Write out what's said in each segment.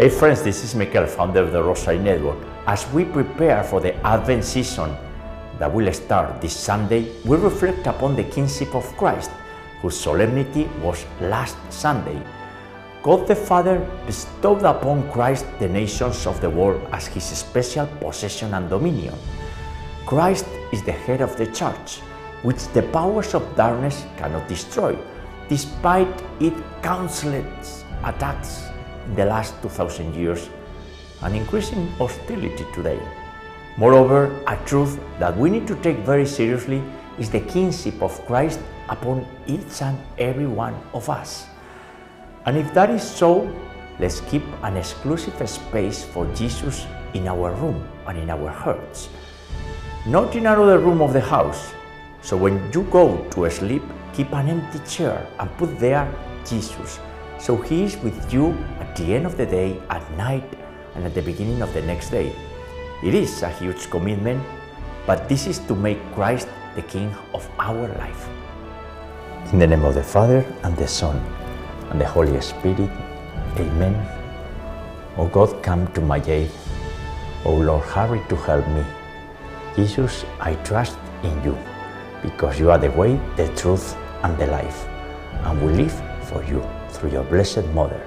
Hey friends, this is Mikel, founder of the Rosary Network. As we prepare for the Advent season that will start this Sunday, we reflect upon the kingship of Christ, whose solemnity was last Sunday. God the Father bestowed upon Christ the nations of the world as his special possession and dominion. Christ is the head of the church, which the powers of darkness cannot destroy, despite its countless attacks the last 2000 years and increasing hostility today. Moreover, a truth that we need to take very seriously is the kingship of Christ upon each and every one of us. And if that is so, let's keep an exclusive space for Jesus in our room and in our hearts, not in another room of the house. So when you go to sleep, keep an empty chair and put there Jesus. So he is with you the end of the day, at night, and at the beginning of the next day. It is a huge commitment, but this is to make Christ the King of our life. In the name of the Father, and the Son, and the Holy Spirit, Amen. O God, come to my aid. O Lord, hurry to help me. Jesus, I trust in you, because you are the way, the truth, and the life, and we live for you through your Blessed Mother,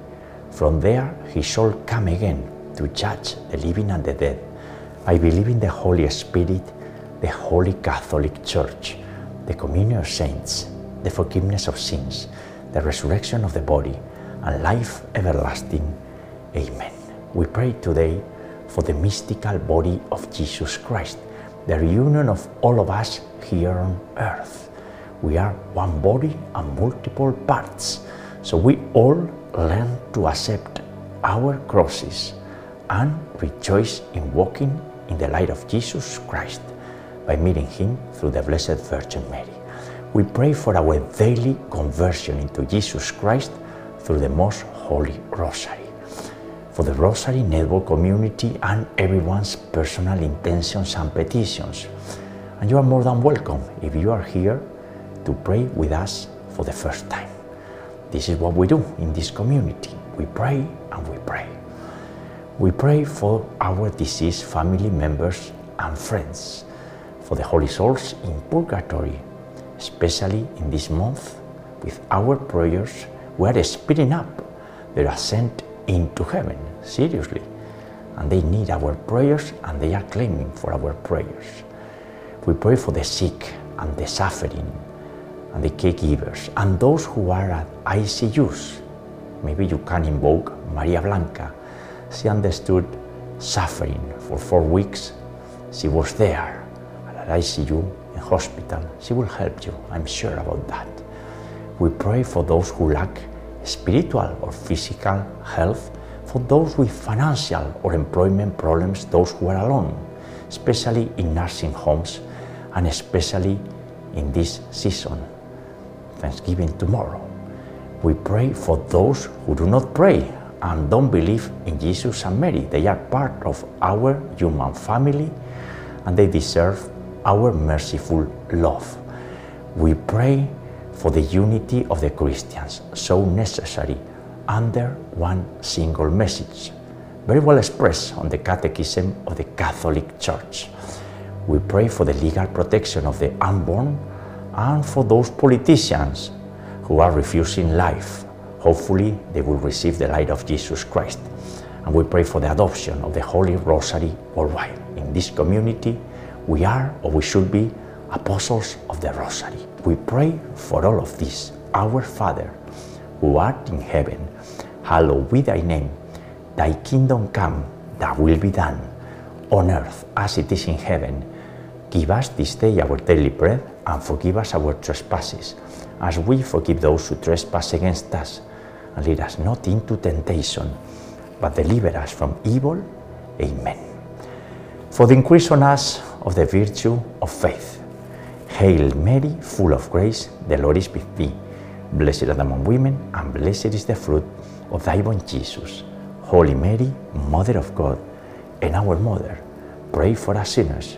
From there, he shall come again to judge the living and the dead. I believe in the Holy Spirit, the Holy Catholic Church, the communion of saints, the forgiveness of sins, the resurrection of the body, and life everlasting. Amen. We pray today for the mystical body of Jesus Christ, the reunion of all of us here on earth. We are one body and multiple parts, so we all learn to accept our crosses and rejoice in walking in the light of Jesus Christ by meeting Him through the Blessed Virgin Mary. We pray for our daily conversion into Jesus Christ through the Most Holy Rosary. For the Rosary Network community and everyone's personal intentions and petitions. And you are more than welcome if you are here to pray with us for the first time. This is what we do in this community. We pray and we pray. We pray for our deceased family members and friends, for the holy souls in purgatory, especially in this month. With our prayers, we are speeding up their ascent into heaven, seriously. And they need our prayers and they are claiming for our prayers. We pray for the sick and the suffering and the caregivers and those who are at ICUs. Maybe you can invoke Maria Blanca. She understood suffering for four weeks. She was there at ICU in hospital. She will help you, I'm sure about that. We pray for those who lack spiritual or physical health, for those with financial or employment problems, those who are alone, especially in nursing homes and especially in this season Thanksgiving tomorrow. We pray for those who do not pray and don't believe in Jesus and Mary. They are part of our human family and they deserve our merciful love. We pray for the unity of the Christians, so necessary, under one single message, very well expressed on the Catechism of the Catholic Church. We pray for the legal protection of the unborn and for those politicians who are refusing life. Hopefully, they will receive the light of Jesus Christ. And we pray for the adoption of the Holy Rosary worldwide. In this community, we are or we should be apostles of the Rosary. We pray for all of this. Our Father, who art in heaven, hallowed be thy name. Thy kingdom come, thy will be done, on earth as it is in heaven. Give us this day our daily bread and forgive us our trespasses, as we forgive those who trespass against us. And lead us not into temptation, but deliver us from evil. Amen. For the increase on us of the virtue of faith. Hail Mary, full of grace, the Lord is with thee. Blessed are the among women, and blessed is the fruit of thy womb, Jesus. Holy Mary, Mother of God, and our Mother, pray for us sinners,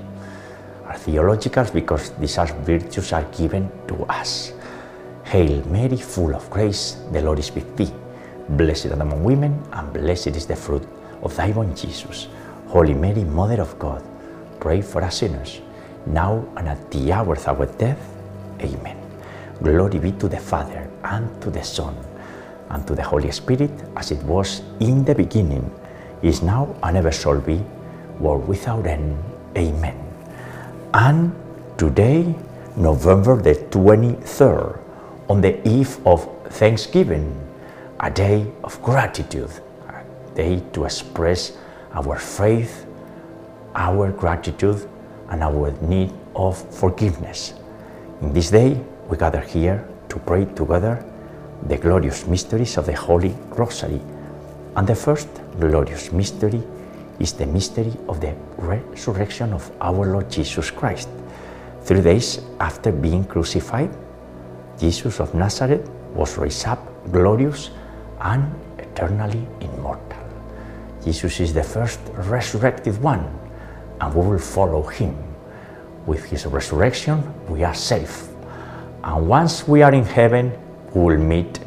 Are theological because these are virtues are given to us. Hail Mary, full of grace, the Lord is with thee. Blessed art among women, and blessed is the fruit of thy womb, Jesus. Holy Mary, Mother of God, pray for us sinners, now and at the hour of our death. Amen. Glory be to the Father, and to the Son, and to the Holy Spirit, as it was in the beginning, is now, and ever shall be, world without end. Amen. And today, November the 23rd, on the eve of Thanksgiving, a day of gratitude, a day to express our faith, our gratitude, and our need of forgiveness. In this day, we gather here to pray together the glorious mysteries of the Holy Rosary. And the first glorious mystery is the mystery of the resurrection of our Lord Jesus Christ. Three days after being crucified, Jesus of Nazareth was raised up glorious and eternally immortal. Jesus is the first resurrected one, and we will follow him. With his resurrection, we are safe. And once we are in heaven, we will meet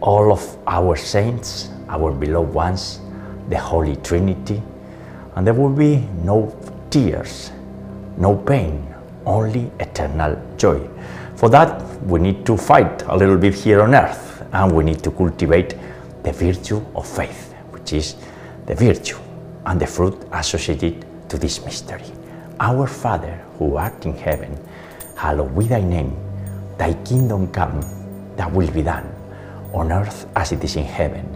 all of our saints, our beloved ones, the Holy Trinity, and there will be no tears, no pain, only eternal joy. For that, we need to fight a little bit here on earth, and we need to cultivate the virtue of faith, which is the virtue and the fruit associated to this mystery. Our Father, who art in heaven, hallowed be thy name. Thy kingdom come, thy will be done, on earth as it is in heaven.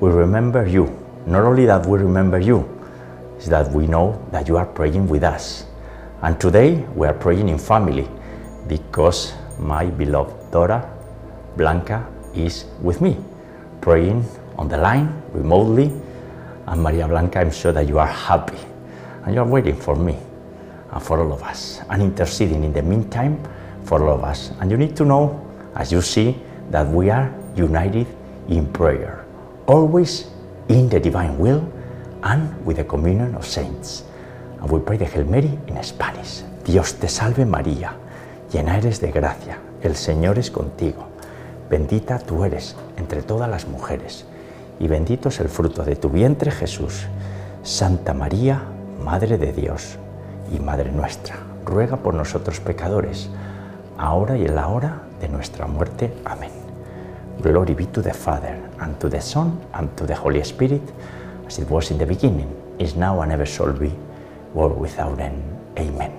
we remember you. Not only that we remember you, is that we know that you are praying with us. And today we are praying in family because my beloved daughter, Blanca, is with me, praying on the line remotely. And Maria Blanca, I'm sure that you are happy and you are waiting for me and for all of us and interceding in the meantime for all of us. And you need to know, as you see, that we are united in prayer, always in the divine will and with the communion of saints. And we pray the Hail Mary in Spanish. Dios te salve María, llena eres de gracia, el Señor es contigo. Bendita tú eres entre todas las mujeres, y bendito es el fruto de tu vientre Jesús. Santa María, Madre de Dios y Madre nuestra, ruega por nosotros pecadores, ahora y en la hora de nuestra muerte. Amén. Glory be to the Father, and to the Son, and to the Holy Spirit, as it was in the beginning, is now, and ever shall be, world without end. Amen.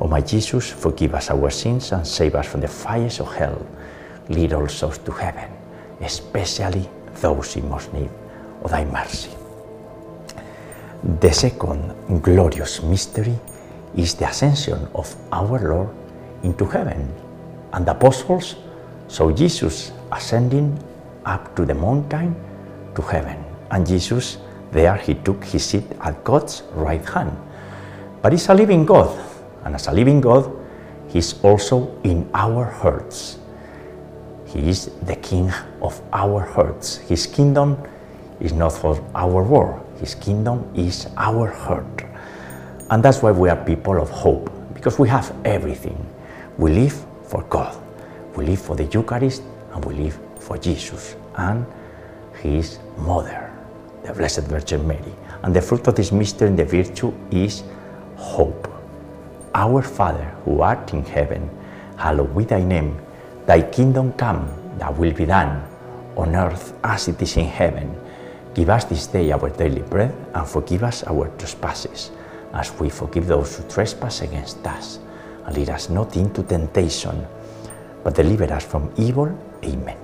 O my Jesus, forgive us our sins and save us from the fires of hell. Lead all souls to heaven, especially those in most need of thy mercy. The second glorious mystery is the ascension of our Lord into heaven. And the apostles saw Jesus ascending up to the mountain to heaven. And Jesus, there he took his seat at God's right hand. But he's a living God, and as a living God, he's also in our hearts. He is the King of our hearts. His kingdom is not for our world, His kingdom is our heart. And that's why we are people of hope, because we have everything. We live for God, we live for the Eucharist, and we live for Jesus and His Mother, the Blessed Virgin Mary. And the fruit of this mystery and the virtue is hope. Our Father, who art in heaven, hallowed be thy name. Thy kingdom come, thy will be done, on earth as it is in heaven. Give us this day our daily bread, and forgive us our trespasses, as we forgive those who trespass against us. And lead us not into temptation, but deliver us from evil. Amen.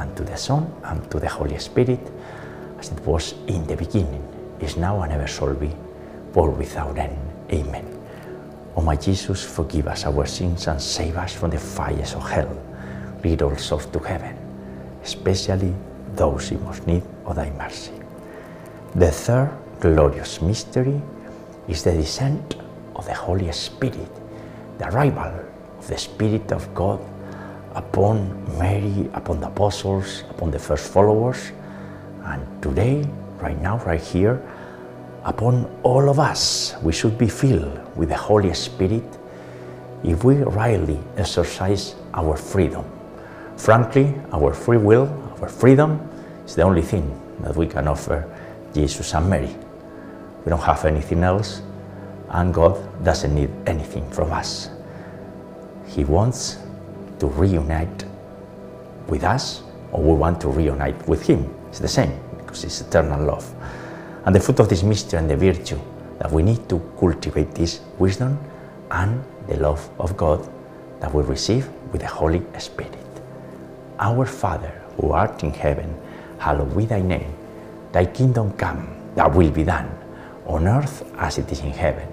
and to the Son, and to the Holy Spirit, as it was in the beginning, is now, and ever shall be, world without end. Amen. O my Jesus, forgive us our sins and save us from the fires of hell. Lead all souls to heaven, especially those in most need of thy mercy. The third glorious mystery is the descent of the Holy Spirit, the arrival of the Spirit of God upon Mary, upon the apostles, upon the first followers, and today, right now, right here, upon all of us. We should be filled with the Holy Spirit if we rightly exercise our freedom. Frankly, our free will, our freedom, is the only thing that we can offer Jesus and Mary. We don't have anything else, and God doesn't need anything from us. He wants to reunite with us, or we want to reunite with Him. It's the same, because it's eternal love. And the fruit of this mystery and the virtue that we need to cultivate this wisdom and the love of God that we receive with the Holy Spirit. Our Father, who art in heaven, hallowed be thy name. Thy kingdom come, thy will be done, on earth as it is in heaven.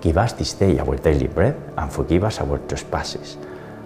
Give us this day our daily bread, and forgive us our trespasses,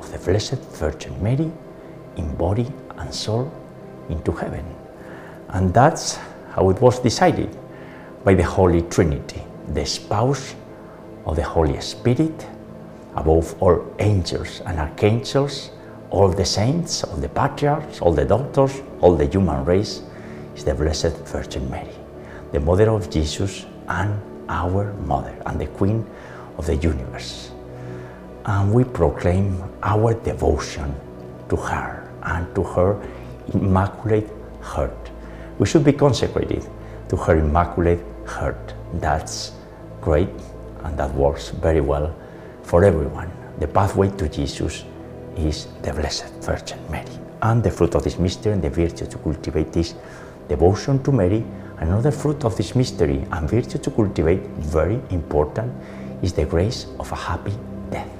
of the Blessed Virgin Mary in body and soul into heaven. And that's how it was decided by the Holy Trinity, the spouse of the Holy Spirit, above all angels and archangels, all the saints, all the patriarchs, all the doctors, all the human race, is the Blessed Virgin Mary, the mother of Jesus and our mother, and the queen of the universe. And we proclaim our devotion to her and to her immaculate heart. We should be consecrated to her immaculate heart. That's great and that works very well for everyone. The pathway to Jesus is the Blessed Virgin Mary. And the fruit of this mystery and the virtue to cultivate this devotion to Mary, another fruit of this mystery and virtue to cultivate, very important, is the grace of a happy death.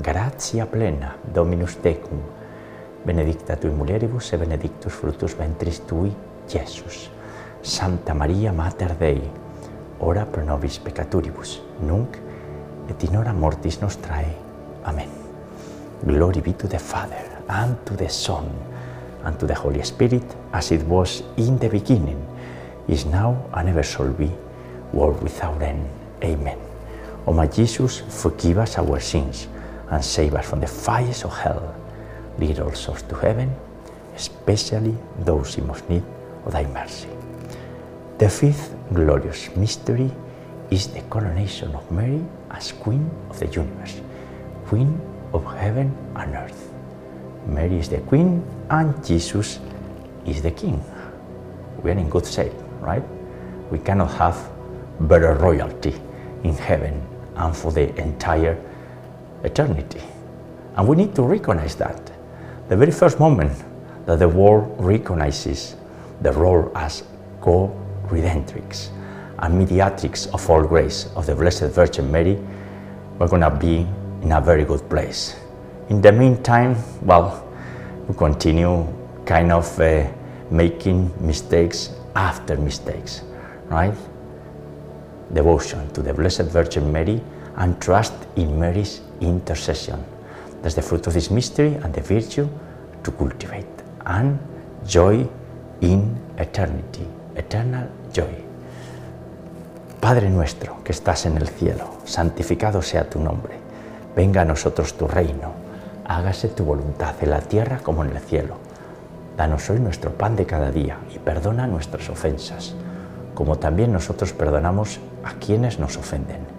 gratia plena, Dominus Tecum, benedicta tui mulieribus e benedictus fructus ventris tui, Jesus. Santa Maria Mater Dei, ora pro nobis peccatoribus, nunc et in hora mortis nostrae. Amen. Glory be to the Father, and to the Son, and to the Holy Spirit, as it was in the beginning, is now, and ever shall be, world without end. Amen. O my Jesus, forgive us our sins, and save us from the fires of hell. Lead all souls to heaven, especially those in most need of thy mercy. The fifth glorious mystery is the coronation of Mary as Queen of the universe, Queen of heaven and earth. Mary is the Queen and Jesus is the King. We are in good shape, right? We cannot have better royalty in heaven and for the entire eternity. And we need to recognize that. The very first moment that the world recognizes the role as co redemptrix and mediatrix of all grace of the Blessed Virgin Mary, we're going to be in a very good place. In the meantime, well, we continue kind of uh, making mistakes after mistakes, right? Devotion to the Blessed Virgin Mary and trust in Mary's intercession. That's the fruit of this mystery and the virtue to cultivate. And joy in eternity, eternal joy. Padre nuestro que estás en el cielo, santificado sea tu nombre. Venga a nosotros tu reino. Hágase tu voluntad en la tierra como en el cielo. Danos hoy nuestro pan de cada día y perdona nuestras ofensas, como también nosotros perdonamos a quienes nos ofenden.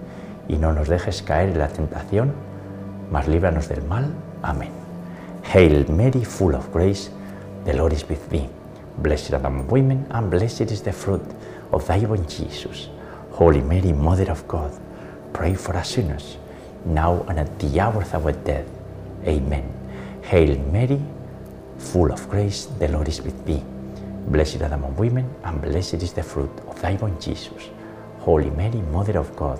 Y no nos dejes caer en la tentación, mas líbranos del mal. Amén. Hail Mary, full of grace, the Lord is with thee. Blessed thou among women, and blessed is the fruit of thy womb, Jesus. Holy Mary, Mother of God, pray for us sinners, now and at the hour of our death. Amen. Hail Mary, full of grace, the Lord is with thee. Blessed thou among women, and blessed is the fruit of thy womb, Jesus. Holy Mary, Mother of God,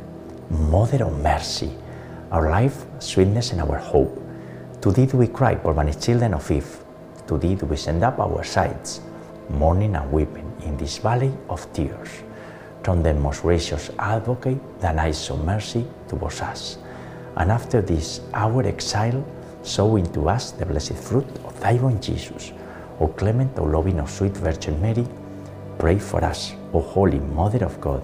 Mother of Mercy, our life, sweetness, and our hope. To thee do we cry, poor banished children of Eve. To thee do we send up our sighs, mourning and weeping in this valley of tears. Turn then, most gracious Advocate, thine eyes of mercy towards us. And after this our exile, sow into us the blessed fruit of thy womb, Jesus. O clement, O loving, O sweet Virgin Mary, pray for us, O Holy Mother of God,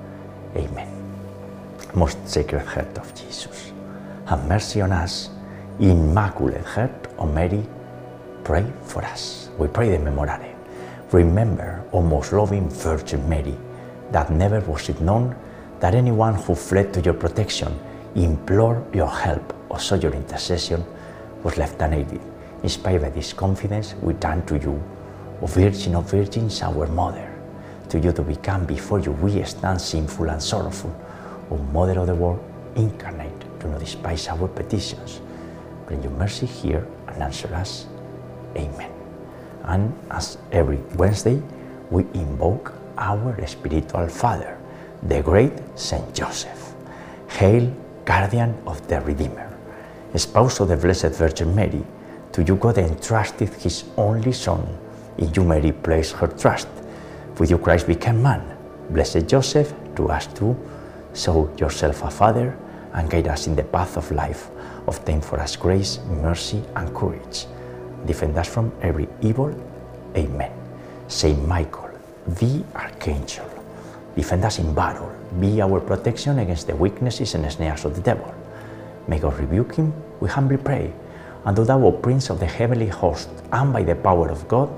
Amen. Most Sacred Heart of Jesus, have mercy on us. Immaculate Heart of Mary, pray for us. We pray the Memorare. Remember, O most loving Virgin Mary, that never was it known that anyone who fled to your protection, implored your help, or sought your intercession was left unaided. Inspired by this confidence, we turn to you, O Virgin of Virgins, our Mother. To you to become before you we stand sinful and sorrowful. O Mother of the world, incarnate, do not despise our petitions. Bring your mercy here and answer us. Amen. And as every Wednesday, we invoke our spiritual father, the great Saint Joseph. Hail, guardian of the Redeemer. Spouse of the Blessed Virgin Mary, to you God entrusted his only Son. In you Mary placed her trust. With you Christ became man. Blessed Joseph, to us too, show yourself a father and guide us in the path of life. Obtain for us grace, mercy, and courage. Defend us from every evil. Amen. Saint Michael, the Archangel, defend us in battle, be our protection against the weaknesses and snares of the devil. May God rebuke him, we humbly pray. And do thou, O Prince of the heavenly host, and by the power of God,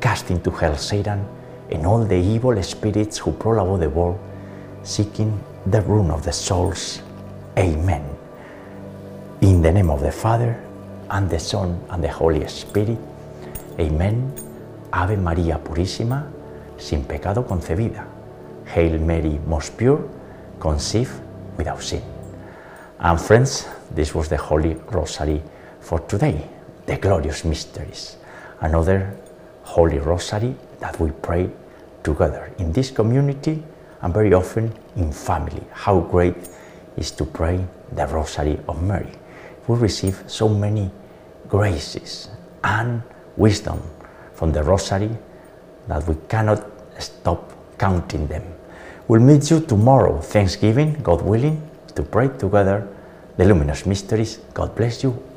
cast into hell Satan and all the evil spirits who prowl about the world, seeking the ruin of the souls. Amen. In the name of the Father, and the Son, and the Holy Spirit. Amen. Ave María Purísima, sin pecado concebida. Hail Mary, most pure, conceived without sin. And friends, this was the Holy Rosary for today, the glorious mysteries. Another Holy Rosary that we pray together in this community and very often in family. How great is to pray the Rosary of Mary. We receive so many graces and wisdom from the Rosary that we cannot stop counting them. We'll meet you tomorrow, Thanksgiving, God willing, to pray together the luminous mysteries. God bless you.